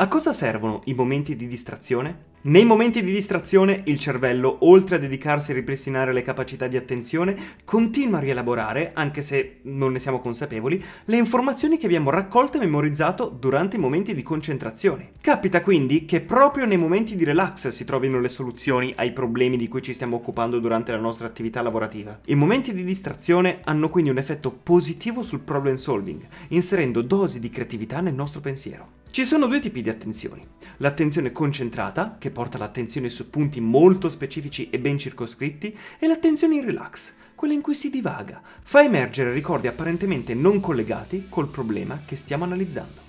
A cosa servono i momenti di distrazione? Nei momenti di distrazione il cervello, oltre a dedicarsi a ripristinare le capacità di attenzione, continua a rielaborare, anche se non ne siamo consapevoli, le informazioni che abbiamo raccolto e memorizzato durante i momenti di concentrazione. Capita quindi che proprio nei momenti di relax si trovino le soluzioni ai problemi di cui ci stiamo occupando durante la nostra attività lavorativa. I momenti di distrazione hanno quindi un effetto positivo sul problem solving, inserendo dosi di creatività nel nostro pensiero. Ci sono due tipi di attenzioni. L'attenzione concentrata, che porta l'attenzione su punti molto specifici e ben circoscritti, e l'attenzione in relax, quella in cui si divaga, fa emergere ricordi apparentemente non collegati col problema che stiamo analizzando.